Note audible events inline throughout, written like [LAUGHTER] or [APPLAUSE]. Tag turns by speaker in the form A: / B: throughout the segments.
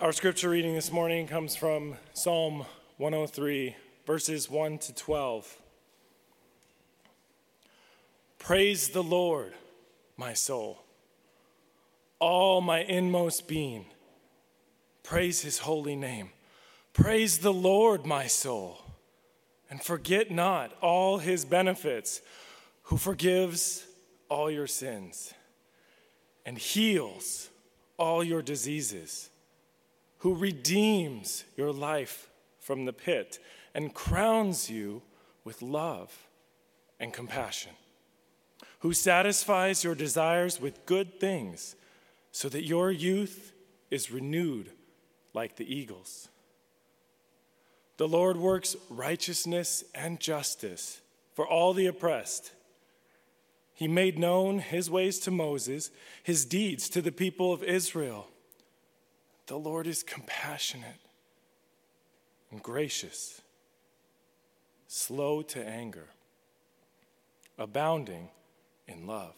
A: Our scripture reading this morning comes from Psalm 103, verses 1 to 12. Praise the Lord, my soul, all my inmost being. Praise his holy name. Praise the Lord, my soul, and forget not all his benefits, who forgives all your sins and heals all your diseases who redeems your life from the pit and crowns you with love and compassion, who satisfies your desires with good things so that your youth is renewed like the eagles. The Lord works righteousness and justice for all the oppressed. He made known his ways to Moses, his deeds to the people of Israel. The Lord is compassionate and gracious, slow to anger, abounding in love.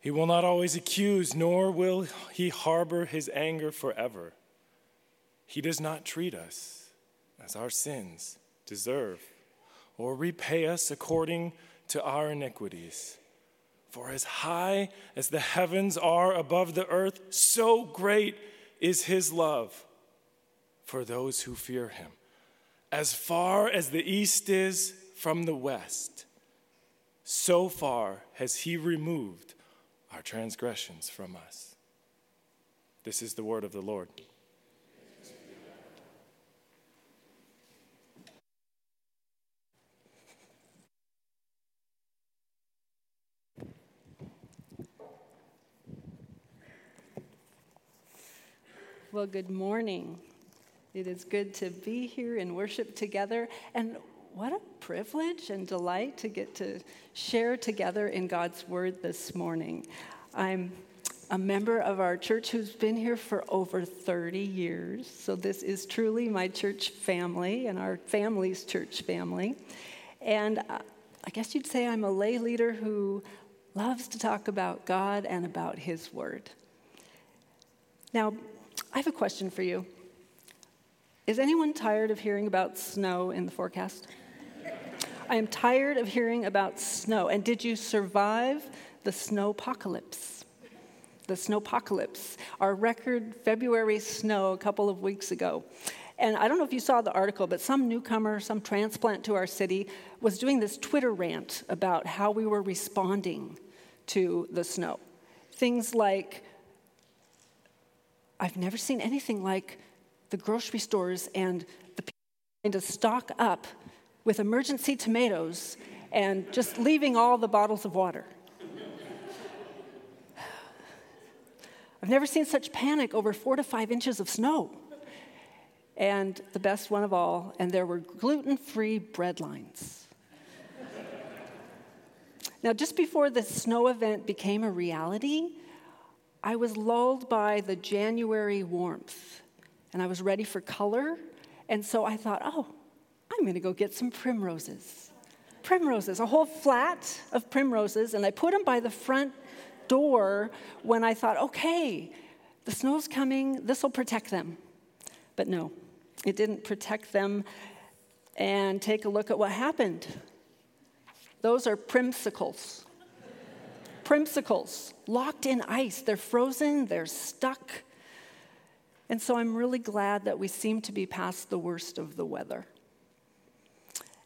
A: He will not always accuse, nor will he harbor his anger forever. He does not treat us as our sins deserve, or repay us according to our iniquities. For as high as the heavens are above the earth, so great is his love for those who fear him. As far as the east is from the west, so far has he removed our transgressions from us. This is the word of the Lord.
B: Well, good morning. It is good to be here and worship together. And what a privilege and delight to get to share together in God's Word this morning. I'm a member of our church who's been here for over 30 years. So, this is truly my church family and our family's church family. And uh, I guess you'd say I'm a lay leader who loves to talk about God and about His Word. Now, I have a question for you. Is anyone tired of hearing about snow in the forecast? I am tired of hearing about snow. And did you survive the snow apocalypse? The snow apocalypse, our record February snow a couple of weeks ago. And I don't know if you saw the article, but some newcomer, some transplant to our city, was doing this Twitter rant about how we were responding to the snow. Things like, I've never seen anything like the grocery stores and the people trying to stock up with emergency tomatoes and just leaving all the bottles of water. [SIGHS] I've never seen such panic over four to five inches of snow. And the best one of all, and there were gluten free bread lines. now, just before the snow event became a reality, I was lulled by the January warmth and I was ready for color. And so I thought, oh, I'm going to go get some primroses. Primroses, a whole flat of primroses, and I put them by the front door when I thought, okay, the snow's coming, this will protect them. But no, it didn't protect them. And take a look at what happened. Those are primsicles primsicles locked in ice. They're frozen, they're stuck. And so I'm really glad that we seem to be past the worst of the weather.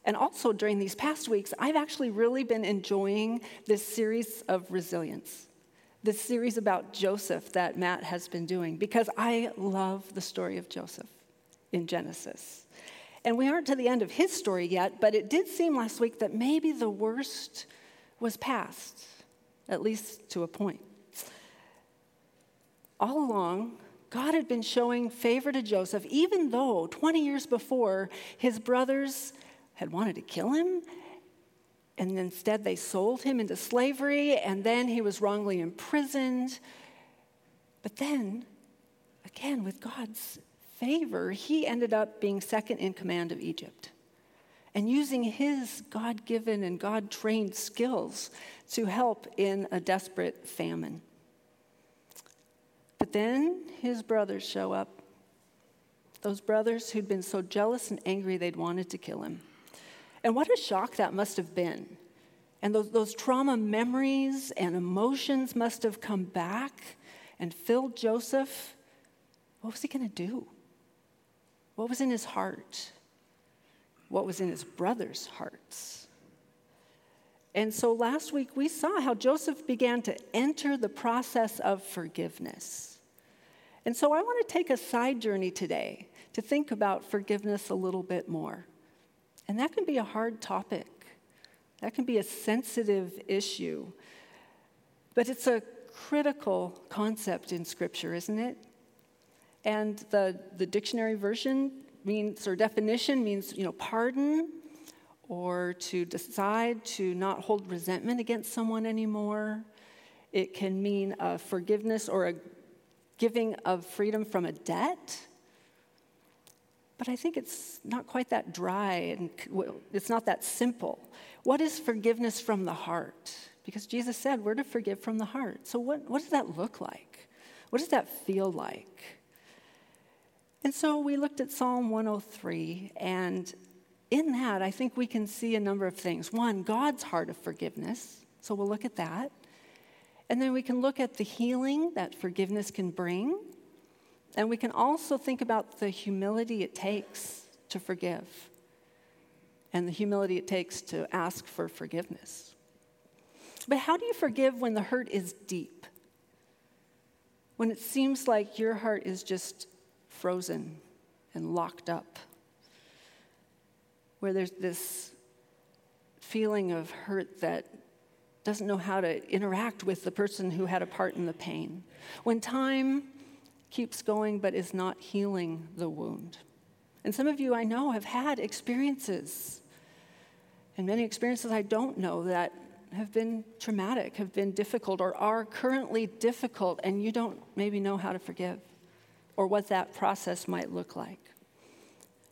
B: And also during these past weeks, I've actually really been enjoying this series of resilience, this series about Joseph that Matt has been doing, because I love the story of Joseph in Genesis. And we aren't to the end of his story yet, but it did seem last week that maybe the worst was past at least to a point. All along, God had been showing favor to Joseph, even though 20 years before his brothers had wanted to kill him. And instead, they sold him into slavery, and then he was wrongly imprisoned. But then, again, with God's favor, he ended up being second in command of Egypt and using his God given and God trained skills to help in a desperate famine. But then his brothers show up. Those brothers who'd been so jealous and angry they'd wanted to kill him. And what a shock that must have been. And those, those trauma memories and emotions must have come back and filled Joseph. What was he going to do? What was in his heart? What was in his brothers' hearts? And so last week we saw how Joseph began to enter the process of forgiveness. And so I want to take a side journey today to think about forgiveness a little bit more. And that can be a hard topic, that can be a sensitive issue. But it's a critical concept in Scripture, isn't it? And the, the dictionary version means, or definition means, you know, pardon or to decide to not hold resentment against someone anymore. It can mean a forgiveness or a giving of freedom from a debt. But I think it's not quite that dry and it's not that simple. What is forgiveness from the heart? Because Jesus said we're to forgive from the heart. So, what, what does that look like? What does that feel like? And so we looked at Psalm 103, and in that, I think we can see a number of things. One, God's heart of forgiveness. So we'll look at that. And then we can look at the healing that forgiveness can bring. And we can also think about the humility it takes to forgive and the humility it takes to ask for forgiveness. But how do you forgive when the hurt is deep? When it seems like your heart is just frozen and locked up? Where there's this feeling of hurt that doesn't know how to interact with the person who had a part in the pain. When time keeps going but is not healing the wound. And some of you I know have had experiences, and many experiences I don't know that have been traumatic, have been difficult, or are currently difficult, and you don't maybe know how to forgive or what that process might look like.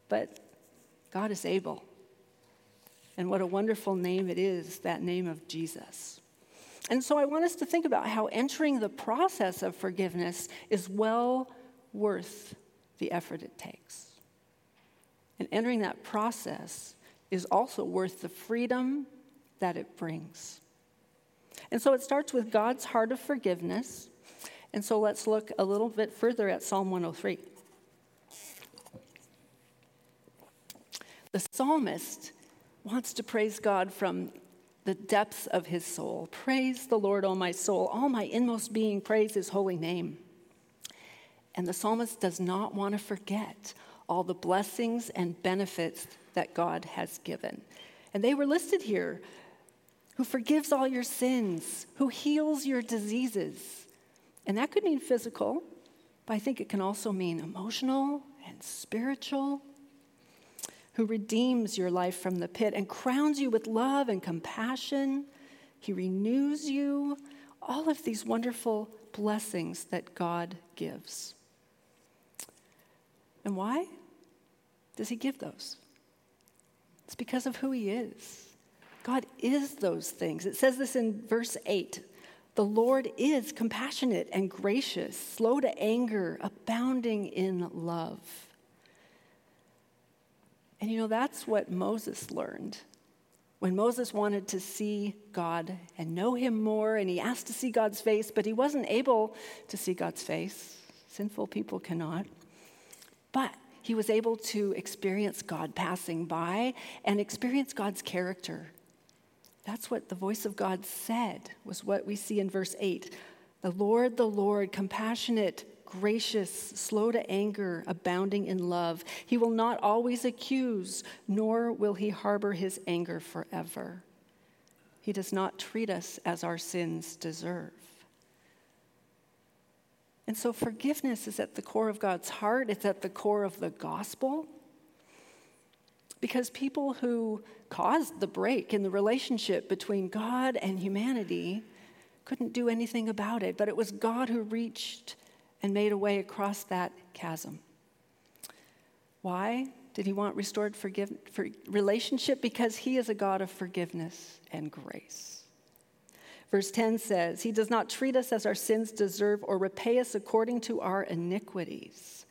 B: But God is able. And what a wonderful name it is, that name of Jesus. And so I want us to think about how entering the process of forgiveness is well worth the effort it takes. And entering that process is also worth the freedom that it brings. And so it starts with God's heart of forgiveness. And so let's look a little bit further at Psalm 103. The psalmist wants to praise God from the depths of his soul. Praise the Lord, O my soul. All my inmost being, praise his holy name. And the psalmist does not want to forget all the blessings and benefits that God has given. And they were listed here who forgives all your sins, who heals your diseases. And that could mean physical, but I think it can also mean emotional and spiritual who redeems your life from the pit and crowns you with love and compassion. He renews you. All of these wonderful blessings that God gives. And why does He give those? It's because of who He is. God is those things. It says this in verse 8 The Lord is compassionate and gracious, slow to anger, abounding in love. And you know, that's what Moses learned. When Moses wanted to see God and know him more, and he asked to see God's face, but he wasn't able to see God's face. Sinful people cannot. But he was able to experience God passing by and experience God's character. That's what the voice of God said, was what we see in verse 8. The Lord, the Lord, compassionate gracious, slow to anger, abounding in love. He will not always accuse, nor will he harbor his anger forever. He does not treat us as our sins deserve. And so forgiveness is at the core of God's heart, it's at the core of the gospel. Because people who caused the break in the relationship between God and humanity couldn't do anything about it, but it was God who reached and made a way across that chasm. Why did he want restored forgive, for relationship? Because he is a God of forgiveness and grace. Verse 10 says, He does not treat us as our sins deserve or repay us according to our iniquities.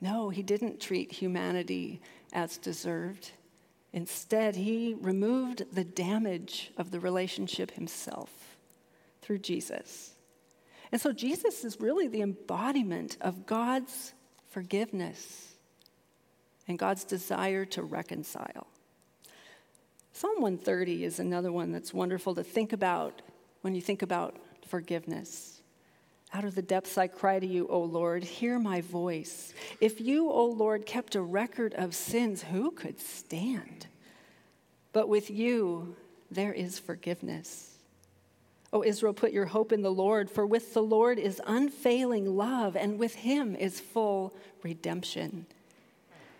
B: No, He didn't treat humanity as deserved. Instead, He removed the damage of the relationship Himself through Jesus. And so, Jesus is really the embodiment of God's forgiveness and God's desire to reconcile. Psalm 130 is another one that's wonderful to think about when you think about forgiveness. Out of the depths I cry to you, O Lord, hear my voice. If you, O Lord, kept a record of sins, who could stand? But with you, there is forgiveness. O Israel, put your hope in the Lord, for with the Lord is unfailing love, and with him is full redemption.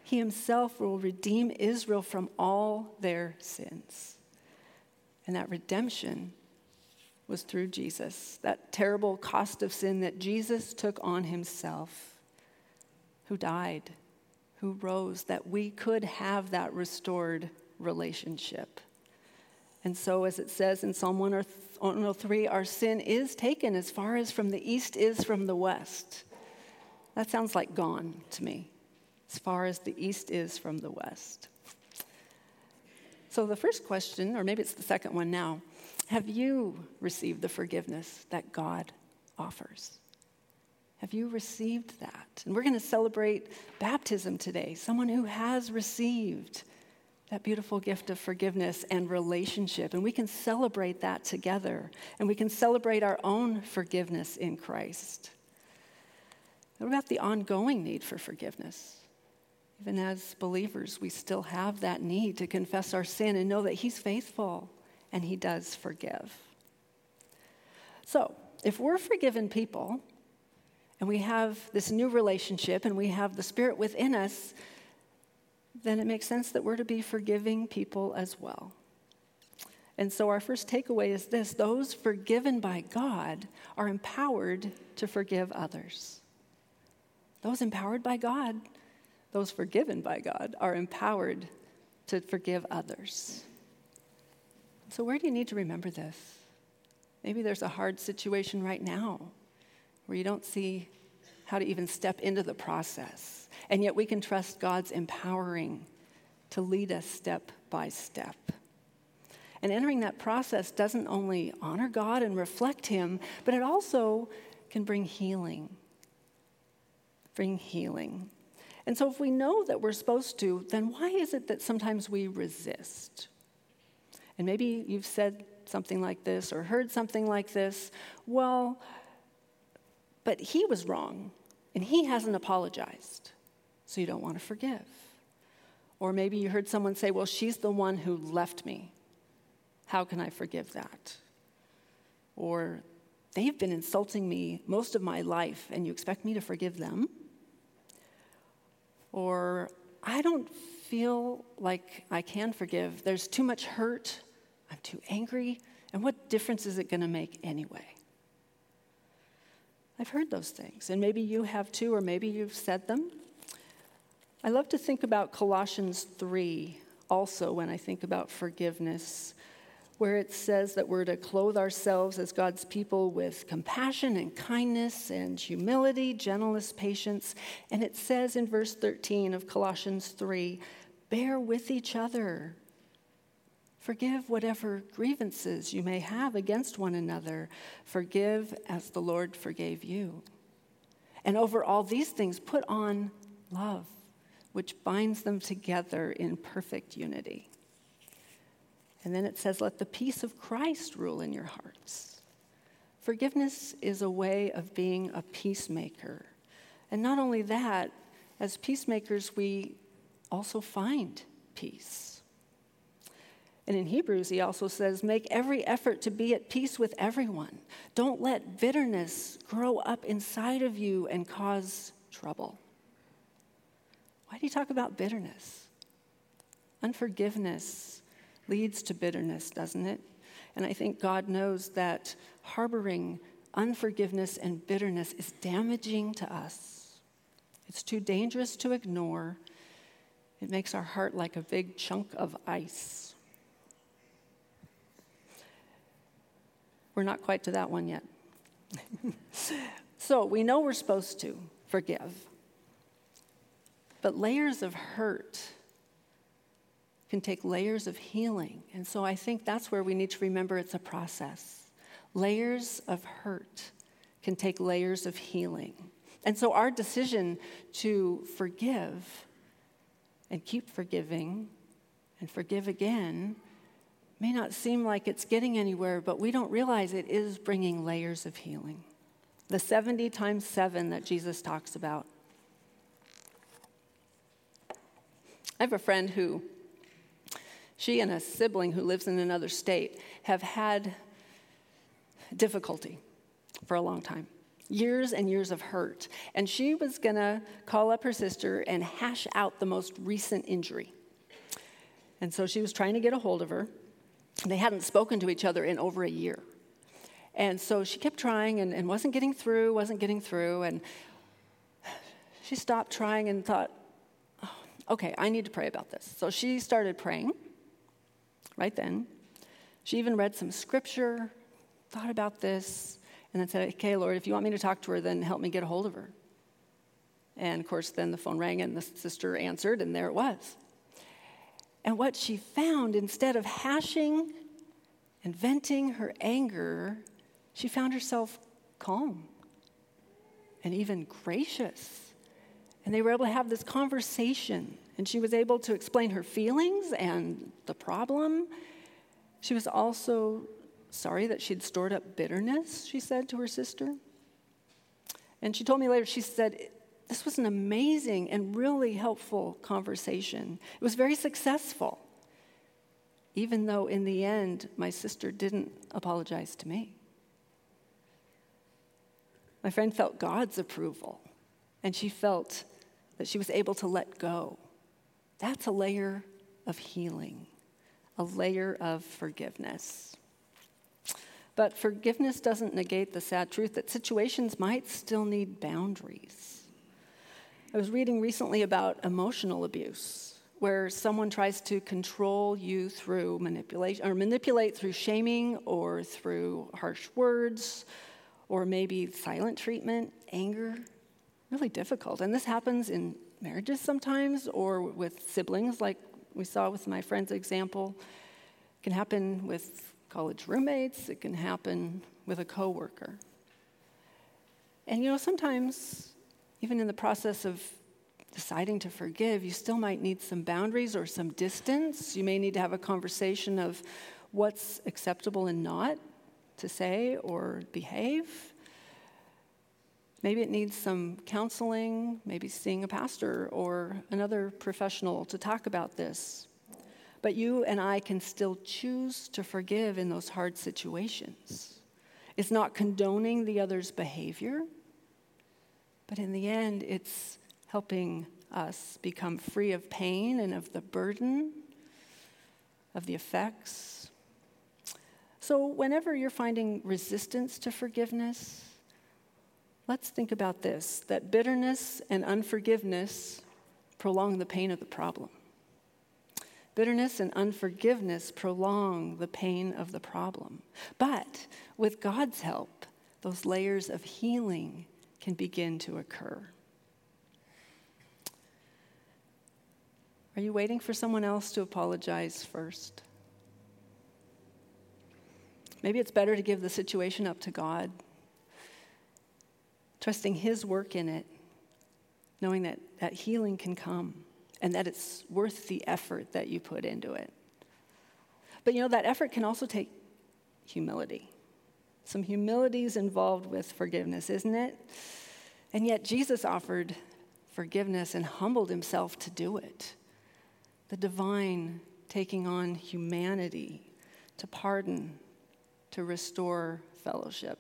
B: He himself will redeem Israel from all their sins. And that redemption was through Jesus, that terrible cost of sin that Jesus took on himself, who died, who rose, that we could have that restored relationship. And so, as it says in Psalm 103, our sin is taken as far as from the east is from the west. That sounds like gone to me as far as the east is from the west. So, the first question, or maybe it's the second one now have you received the forgiveness that God offers? Have you received that? And we're going to celebrate baptism today, someone who has received that beautiful gift of forgiveness and relationship. And we can celebrate that together. And we can celebrate our own forgiveness in Christ. What about the ongoing need for forgiveness? Even as believers, we still have that need to confess our sin and know that He's faithful and He does forgive. So, if we're forgiven people and we have this new relationship and we have the Spirit within us, then it makes sense that we're to be forgiving people as well. And so, our first takeaway is this those forgiven by God are empowered to forgive others. Those empowered by God those forgiven by God are empowered to forgive others. So, where do you need to remember this? Maybe there's a hard situation right now where you don't see how to even step into the process. And yet, we can trust God's empowering to lead us step by step. And entering that process doesn't only honor God and reflect Him, but it also can bring healing. Bring healing. And so, if we know that we're supposed to, then why is it that sometimes we resist? And maybe you've said something like this or heard something like this. Well, but he was wrong and he hasn't apologized, so you don't want to forgive. Or maybe you heard someone say, Well, she's the one who left me. How can I forgive that? Or they've been insulting me most of my life, and you expect me to forgive them? or I don't feel like I can forgive. There's too much hurt. I'm too angry. And what difference is it going to make anyway? I've heard those things, and maybe you have too, or maybe you've said them. I love to think about Colossians 3 also when I think about forgiveness where it says that we're to clothe ourselves as God's people with compassion and kindness and humility, gentleness, patience. And it says in verse 13 of Colossians 3 bear with each other. Forgive whatever grievances you may have against one another. Forgive as the Lord forgave you. And over all these things, put on love, which binds them together in perfect unity. And then it says, Let the peace of Christ rule in your hearts. Forgiveness is a way of being a peacemaker. And not only that, as peacemakers, we also find peace. And in Hebrews, he also says, Make every effort to be at peace with everyone. Don't let bitterness grow up inside of you and cause trouble. Why do you talk about bitterness? Unforgiveness leads to bitterness, doesn't it? And I think God knows that harboring unforgiveness and bitterness is damaging to us. It's too dangerous to ignore. It makes our heart like a big chunk of ice. We're not quite to that one yet. so we know we're supposed to forgive. But layers of hurt can take layers of healing. And so I think that's where we need to remember it's a process. Layers of hurt can take layers of healing. And so our decision to forgive and keep forgiving and forgive again may not seem like it's getting anywhere, but we don't realize it is bringing layers of healing. The 70 times 7 that Jesus talks about. I have a friend who, she and a sibling who lives in another state have had difficulty for a long time years and years of hurt. And she was to call up her sister and hash out the most recent injury. And so she was trying to get a hold of her. They hadn't spoken to each other in over a year. And so she kept trying and, and wasn't getting through, wasn't getting through. And she stopped trying and thought, oh, okay, I need to pray about this. So she started praying right then. She even read some scripture, thought about this, and then said, okay, Lord, if you want me to talk to her, then help me get a hold of her. And of course, then the phone rang and the sister answered, and there it was. And what she found, instead of hashing and venting her anger, she found herself calm and even gracious. And they were able to have this conversation, and she was able to explain her feelings and the problem. She was also sorry that she'd stored up bitterness, she said to her sister. And she told me later, she said, This was an amazing and really helpful conversation. It was very successful, even though in the end, my sister didn't apologize to me. My friend felt God's approval, and she felt that she was able to let go. That's a layer of healing, a layer of forgiveness. But forgiveness doesn't negate the sad truth that situations might still need boundaries. I was reading recently about emotional abuse, where someone tries to control you through manipulation or manipulate through shaming or through harsh words or maybe silent treatment, anger. Really difficult. And this happens in marriages sometimes or with siblings, like we saw with my friend's example. It can happen with college roommates, it can happen with a coworker. And you know, sometimes, even in the process of deciding to forgive, you still might need some boundaries or some distance. You may need to have a conversation of what's acceptable and not to say or behave. Maybe it needs some counseling, maybe seeing a pastor or another professional to talk about this. But you and I can still choose to forgive in those hard situations. It's not condoning the other's behavior, but in the end, it's helping us become free of pain and of the burden of the effects. So, whenever you're finding resistance to forgiveness, let's think about this that bitterness and unforgiveness prolong the pain of the problem. Bitterness and unforgiveness prolong the pain of the problem. But with God's help, those layers of healing can begin to occur. Are you waiting for someone else to apologize first? Maybe it's better to give the situation up to God, trusting His work in it, knowing that, that healing can come and that it's worth the effort that you put into it. But you know, that effort can also take humility. Some humility is involved with forgiveness, isn't it? And yet, Jesus offered forgiveness and humbled himself to do it. The divine taking on humanity to pardon, to restore fellowship.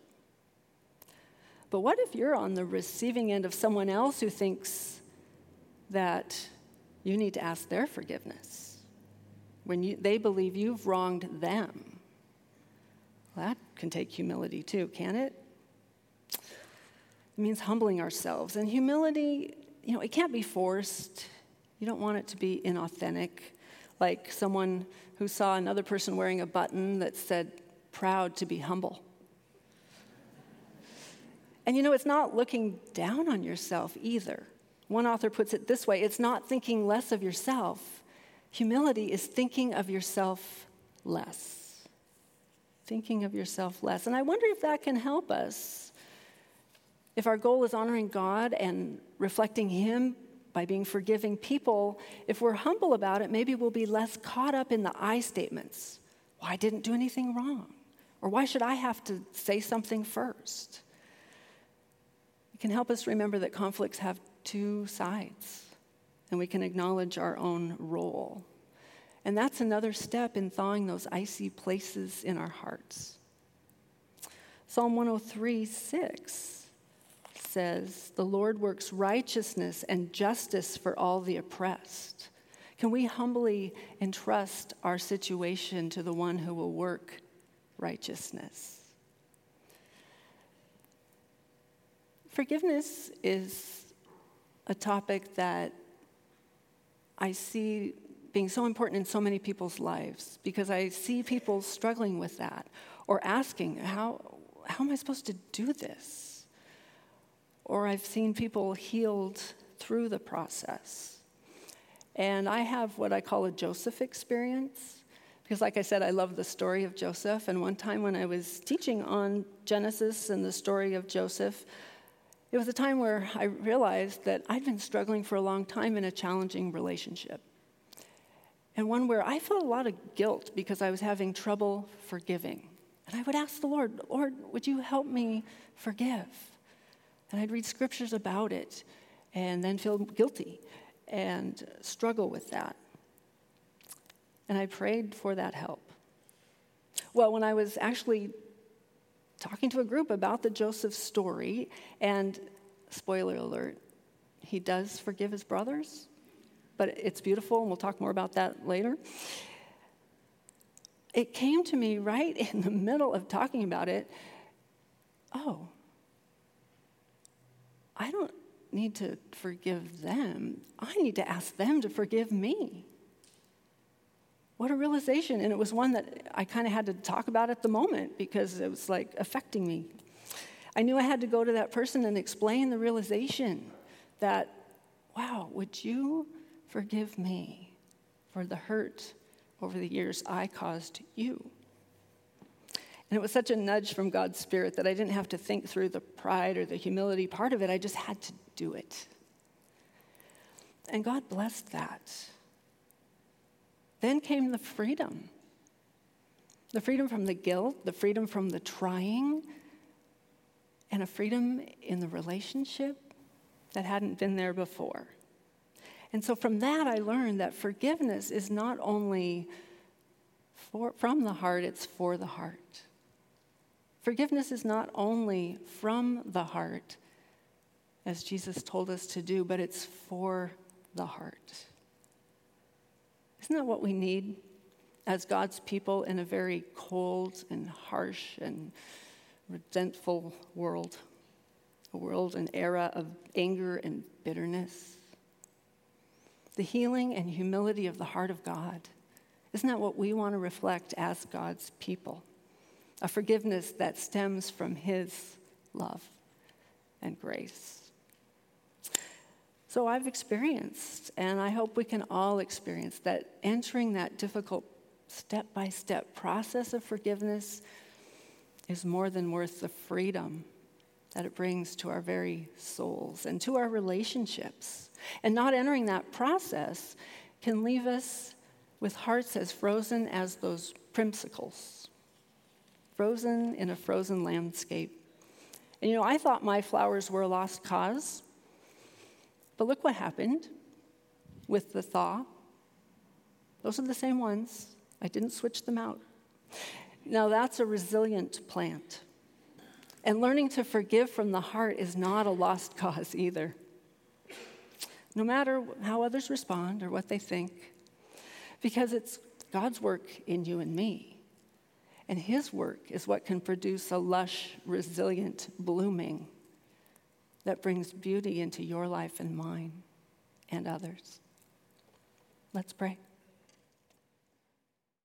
B: But what if you're on the receiving end of someone else who thinks that you need to ask their forgiveness. When you, they believe you've wronged them, well, that can take humility too, can it? It means humbling ourselves. And humility, you know, it can't be forced. You don't want it to be inauthentic, like someone who saw another person wearing a button that said, proud to be humble. And you know, it's not looking down on yourself either. One author puts it this way it's not thinking less of yourself. Humility is thinking of yourself less. Thinking of yourself less. And I wonder if that can help us. If our goal is honoring God and reflecting Him by being forgiving people, if we're humble about it, maybe we'll be less caught up in the I statements. Well, didn't do anything wrong. Or why should I have to say something first? It can help us remember that conflicts have two sides, and we can acknowledge our own role. And that's another step in thawing those icy places in our hearts. Psalm 103 6 says, The Lord works righteousness and justice for all the oppressed. Can we humbly entrust our situation to the one who will work righteousness? Forgiveness is a topic that I see being so important in so many people's lives because I see people struggling with that or asking, how, how am I supposed to do this? Or I've seen people healed through the process. And I have what I call a Joseph experience because, like I said, I love the story of Joseph. And one time when I was teaching on Genesis and the story of Joseph, it was a time where I realized that I'd been struggling for a long time in a challenging relationship. And one where I felt a lot of guilt because I was having trouble forgiving. And I would ask the Lord, Lord, would you help me forgive? And I'd read scriptures about it and then feel guilty and struggle with that. And I prayed for that help. Well, when I was actually talking to a group about the Joseph story, and spoiler alert, he does forgive his brothers, but it's beautiful, and we'll talk more about that later. It came to me right [LAUGHS] in the middle of talking about it oh, I don't need to forgive them. I need to ask them to forgive me. What a realization. And it was one that I kind of had to talk about at the moment because it was like affecting me. I knew I had to go to that person and explain the realization that, wow, would you forgive me for the hurt over the years I caused you? And it was such a nudge from God's Spirit that I didn't have to think through the pride or the humility part of it. I just had to do it. And God blessed that. Then came the freedom the freedom from the guilt, the freedom from the trying, and a freedom in the relationship that hadn't been there before. And so from that, I learned that forgiveness is not only for, from the heart, it's for the heart. Forgiveness is not only from the heart, as Jesus told us to do, but it's for the heart. Isn't that what we need as God's people in a very cold and harsh and resentful world? A world, an era of anger and bitterness. The healing and humility of the heart of God. Isn't that what we want to reflect as God's people? A forgiveness that stems from His love and grace. So I've experienced, and I hope we can all experience, that entering that difficult step by step process of forgiveness is more than worth the freedom that it brings to our very souls and to our relationships. And not entering that process can leave us with hearts as frozen as those primsicles, frozen in a frozen landscape. And you know, I thought my flowers were a lost cause but look what happened with the thaw. Those are the same ones. I didn't switch them out. Now, that's a resilient plant. And learning to forgive from the heart is not a lost [LAUGHS] cause either. No matter how others respond or what they think, because it's God's work in you and me. And His work is what can produce a lush, resilient blooming that brings beauty into your life and mine and others. Let's pray.